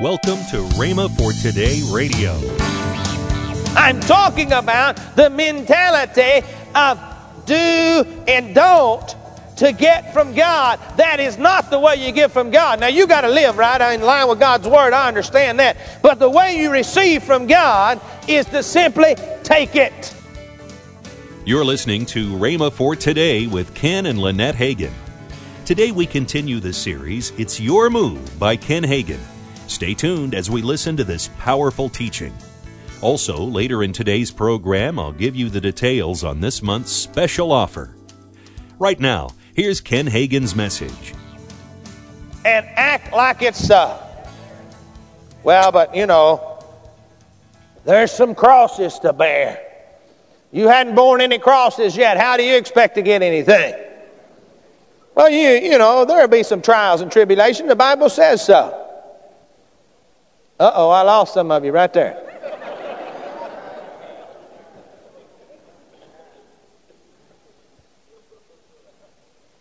Welcome to Rhema for Today Radio. I'm talking about the mentality of do and don't to get from God. That is not the way you get from God. Now, you got to live right in line with God's Word. I understand that. But the way you receive from God is to simply take it. You're listening to Rhema for Today with Ken and Lynette Hagin. Today we continue the series, It's Your Move by Ken Hagin. Stay tuned as we listen to this powerful teaching. Also, later in today's program, I'll give you the details on this month's special offer. Right now, here's Ken Hagin's message. And act like it's so. Well, but you know, there's some crosses to bear. You hadn't borne any crosses yet. How do you expect to get anything? Well, you, you know, there'll be some trials and tribulation. The Bible says so. Uh oh, I lost some of you right there.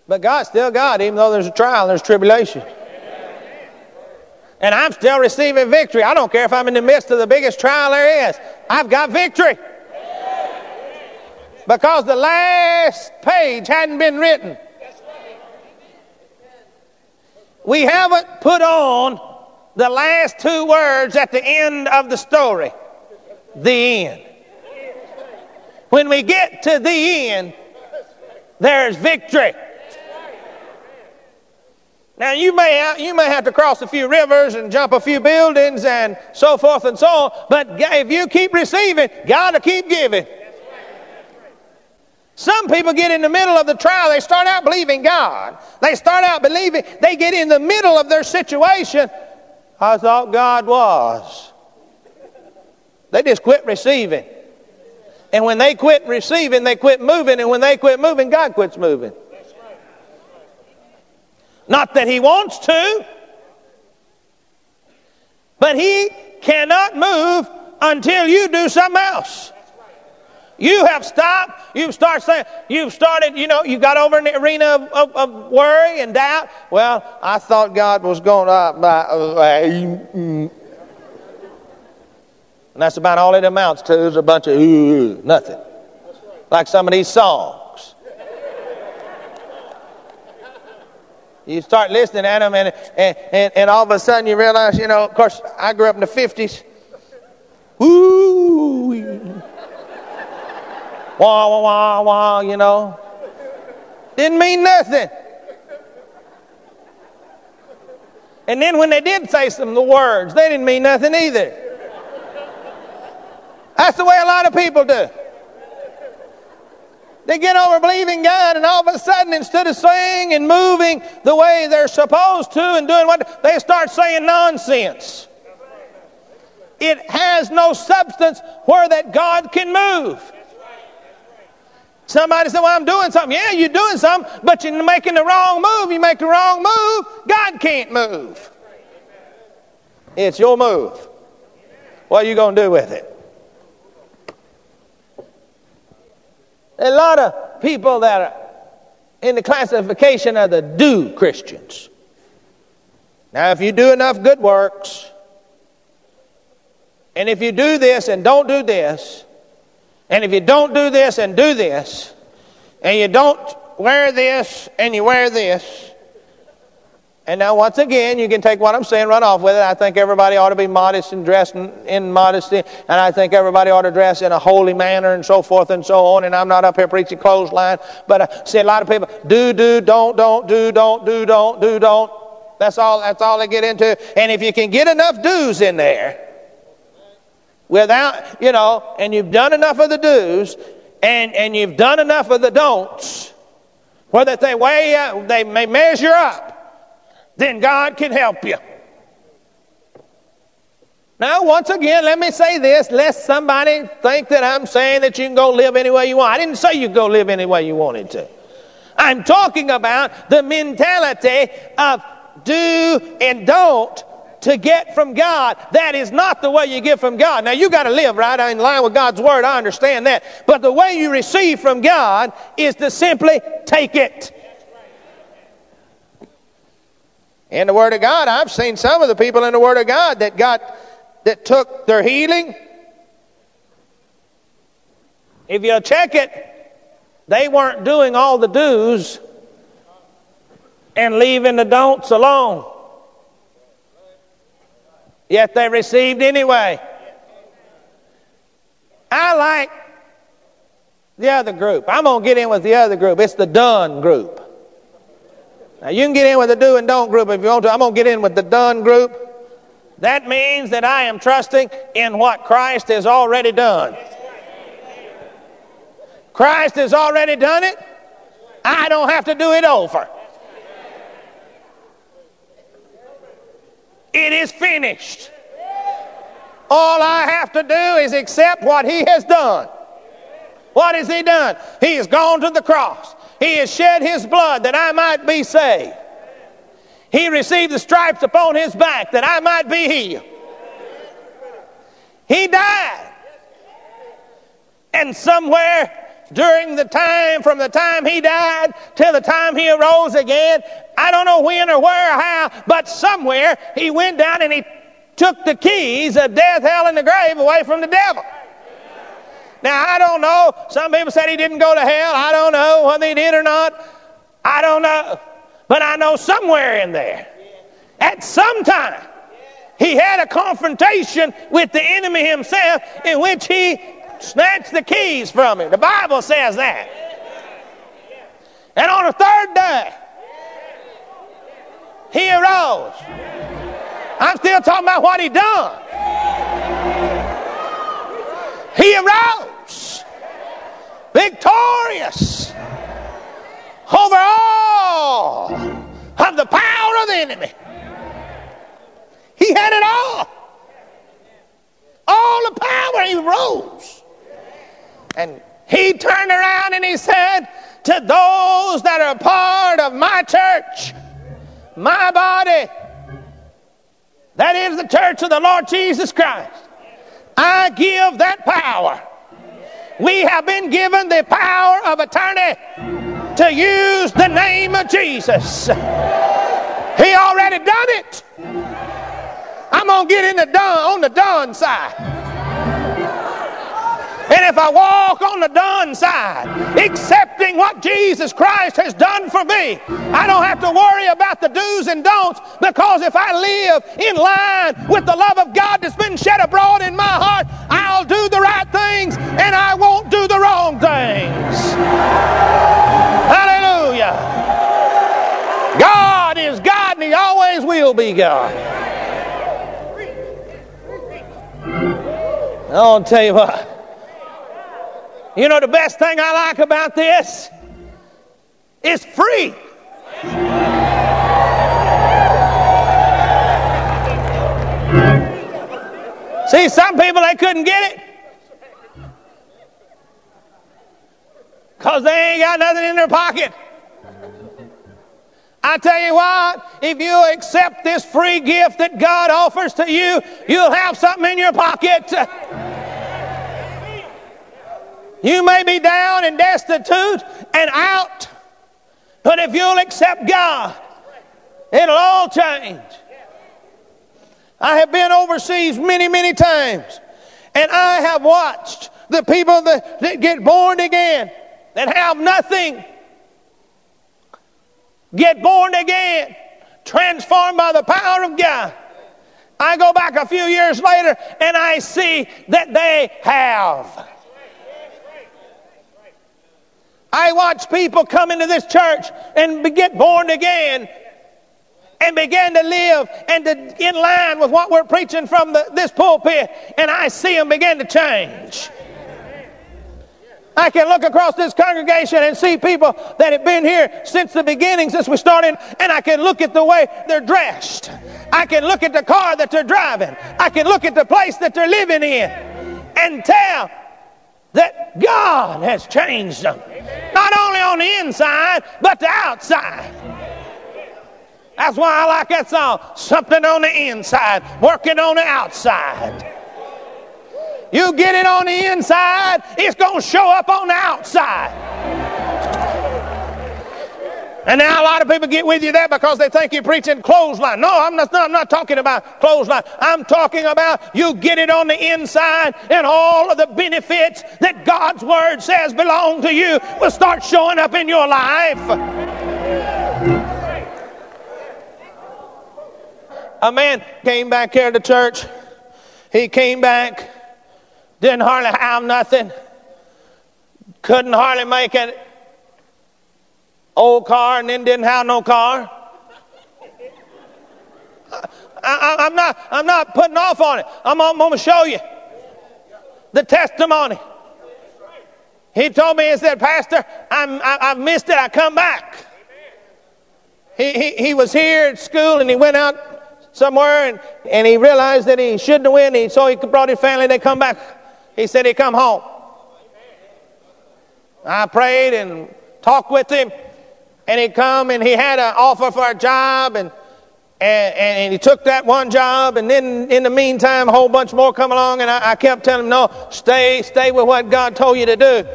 But God's still God, even though there's a trial there's tribulation. And I'm still receiving victory. I don't care if I'm in the midst of the biggest trial there is. I've got victory. Because the last page hadn't been written. We haven't put on the last two words at the end of the story the end. When we get to the end, there's victory. Now you may you may have to cross a few rivers and jump a few buildings and so forth and so on, but if you keep receiving, God will keep giving. Some people get in the middle of the trial. They start out believing God. They start out believing. They get in the middle of their situation. I thought God was. They just quit receiving. And when they quit receiving, they quit moving. And when they quit moving, God quits moving. Not that He wants to, but He cannot move until you do something else. You have stopped. You've started saying, you've started, you know, you got over in the arena of, of, of worry and doubt. Well, I thought God was going to. Uh, uh mm. and that's about all it amounts to is a bunch of ooh, nothing. Like some of these songs. You start listening at them, and, and, and, and all of a sudden you realize, you know, of course, I grew up in the 50s. Ooh wah, wah, wah, wah, you know. Didn't mean nothing. And then when they did say some of the words, they didn't mean nothing either. That's the way a lot of people do. They get over believing God, and all of a sudden, instead of saying and moving the way they're supposed to and doing what they start saying nonsense. It has no substance where that God can move. Somebody said, Well, I'm doing something. Yeah, you're doing something, but you're making the wrong move. You make the wrong move, God can't move. It's your move. What are you going to do with it? A lot of people that are in the classification of the do Christians. Now, if you do enough good works, and if you do this and don't do this, and if you don't do this and do this, and you don't wear this and you wear this, and now, once again, you can take what I'm saying, run off with it. I think everybody ought to be modest and dress in, in, modesty, and I think everybody ought to dress in a holy manner and so forth and so on. And I'm not up here preaching clothesline, but I see a lot of people do, do, don't, don't, do, don't, do, don't, do, don't. That's all. That's all they get into. And if you can get enough do's in there, without, you know, and you've done enough of the do's and, and you've done enough of the don'ts, where that they weigh up, they may measure up, then God can help you. Now, once again, let me say this, lest somebody think that I'm saying that you can go live any way you want. I didn't say you go live any way you wanted to. I'm talking about the mentality of do and don't to get from God. That is not the way you get from God. Now, you got to live right in line with God's Word. I understand that. But the way you receive from God is to simply take it. In the Word of God, I've seen some of the people in the Word of God that got that took their healing. If you check it, they weren't doing all the do's and leaving the don'ts alone. Yet they received anyway. I like the other group. I'm going to get in with the other group. It's the done group. Now, you can get in with the do and don't group if you want to. I'm going to get in with the done group. That means that I am trusting in what Christ has already done. Christ has already done it. I don't have to do it over. It is finished. All I have to do is accept what He has done. What has He done? He has gone to the cross. He has shed His blood that I might be saved. He received the stripes upon His back that I might be healed. He died. And somewhere during the time, from the time he died till the time he arose again, I don't know when or where or how, but somewhere he went down and he took the keys of death, hell, and the grave away from the devil. Now, I don't know. Some people said he didn't go to hell. I don't know whether he did or not. I don't know. But I know somewhere in there, at some time, he had a confrontation with the enemy himself in which he snatched the keys from him. The Bible says that. And on the third day, he arose. I'm still talking about what he done. He arose victorious over all of the power of the enemy. He had it all. All the power, he rose. And he turned around and he said to those that are part of my church, my body, that is the church of the Lord Jesus Christ. I give that power. We have been given the power of attorney to use the name of Jesus. He already done it. I'm gonna get in the done on the done side. And if I walk on the done side, accepting what Jesus Christ has done for me, I don't have to worry about the do's and don'ts because if I live in line with the love of God that's been shed abroad in my heart, I'll do the right things and I won't do the wrong things. Hallelujah. God is God and He always will be God. I'll tell you what. You know the best thing I like about this? It's free. See, some people they couldn't get it because they ain't got nothing in their pocket. I tell you what, if you accept this free gift that God offers to you, you'll have something in your pocket. You may be down and destitute and out, but if you'll accept God, it'll all change. I have been overseas many, many times, and I have watched the people that, that get born again, that have nothing, get born again, transformed by the power of God. I go back a few years later and I see that they have. I watch people come into this church and get born again and begin to live and to in line with what we're preaching from the, this pulpit, and I see them begin to change. I can look across this congregation and see people that have been here since the beginning, since we started, and I can look at the way they're dressed. I can look at the car that they're driving. I can look at the place that they're living in and tell that God has changed them. Not only on the inside, but the outside. That's why I like that song. Something on the inside, working on the outside. You get it on the inside, it's going to show up on the outside. And now a lot of people get with you there because they think you're preaching clothesline. No, I'm not, no, I'm not talking about clothesline. I'm talking about you get it on the inside and all of the benefits that God's Word says belong to you will start showing up in your life. A man came back here to church. He came back, didn't hardly have nothing, couldn't hardly make it old car and then didn't have no car. I, am not, I'm not putting off on it. I'm, I'm going to show you the testimony. He told me, he said, Pastor, I'm, I, have missed it. I come back. He, he, he was here at school and he went out somewhere and, and he realized that he shouldn't have went. He, so he brought his family. They come back. He said he come home. I prayed and talked with him. And he come and he had an offer for a job and, and, and he took that one job and then in the meantime a whole bunch more come along and I, I kept telling him, no, stay, stay with what God told you to do.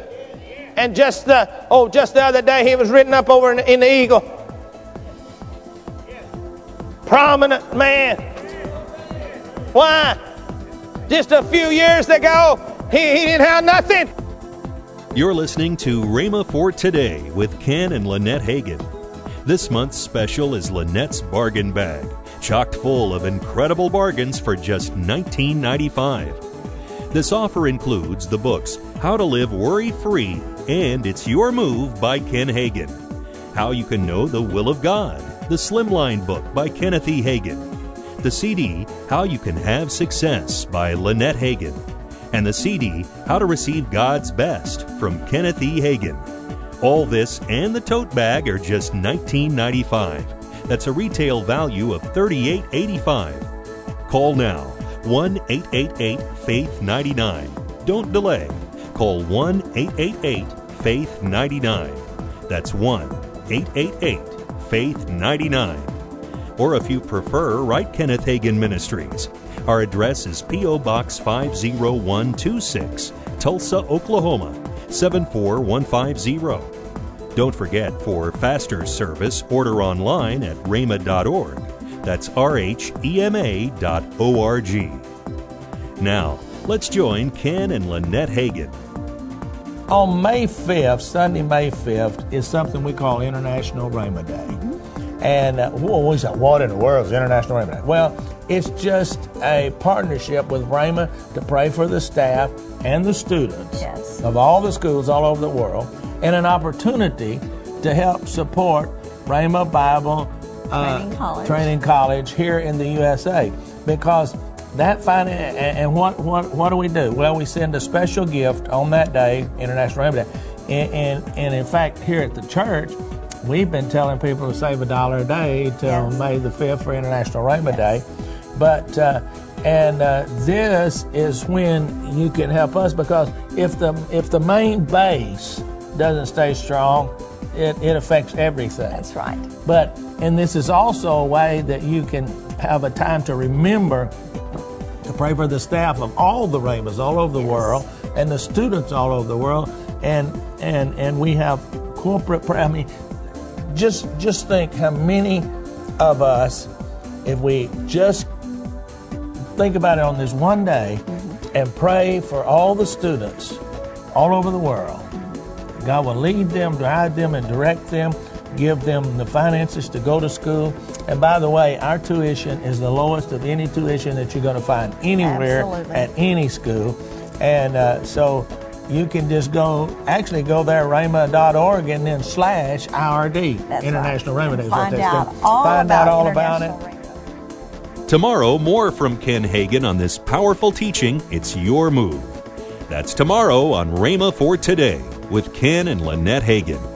And just the, oh, just the other day he was written up over in, in the Eagle. Prominent man. Why? Just a few years ago, he, he didn't have nothing. You're listening to Rhema for Today with Ken and Lynette Hagin. This month's special is Lynette's Bargain Bag, chocked full of incredible bargains for just $19.95. This offer includes the books How to Live Worry Free and It's Your Move by Ken Hagin, How You Can Know the Will of God, the Slimline book by Kenneth E. Hagin, the CD How You Can Have Success by Lynette Hagin and the CD How to Receive God's Best from Kenneth E. Hagin. All this and the tote bag are just $19.95. That's a retail value of $38.85. Call now 1 888 Faith 99. Don't delay. Call 1 888 Faith 99. That's 1 888 Faith 99. Or if you prefer, write Kenneth Hagin Ministries. Our address is P.O. Box 50126, Tulsa, Oklahoma 74150. Don't forget, for faster service, order online at rhema.org. That's R H E M A dot O R G. Now, let's join Ken and Lynette Hagin. On May 5th, Sunday, May 5th, is something we call International Rhema Day. And uh, we say, what in the world is International Rhema Day? Well, it's just a partnership with Rhema to pray for the staff and the students yes. of all the schools all over the world, and an opportunity to help support Rhema Bible uh, Training, College. Training College here in the USA. Because that finance, and what, what, what do we do? Well, we send a special gift on that day, International Rhema Day. And, and, and in fact, here at the church, We've been telling people to save a dollar a day till yes. May the 5th for International Rhema yes. Day. But, uh, and uh, this is when you can help us because if the, if the main base doesn't stay strong, it, it affects everything. That's right. But, and this is also a way that you can have a time to remember to pray for the staff of all the Rhemas all over the yes. world and the students all over the world. And, and, and we have corporate prayer. I mean, just just think how many of us, if we just think about it on this one day mm-hmm. and pray for all the students all over the world, God will lead them, guide them, and direct them, give them the finances to go to school. And by the way, our tuition is the lowest of any tuition that you're going to find anywhere Absolutely. at any school. And uh, so you can just go, actually go there, rhema.org, and then slash IRD, That's International right. Rhema Day. Find, out all, find about out all about it. Rhema. Tomorrow, more from Ken Hagin on this powerful teaching, It's Your Move. That's tomorrow on Rhema for Today with Ken and Lynette Hagin.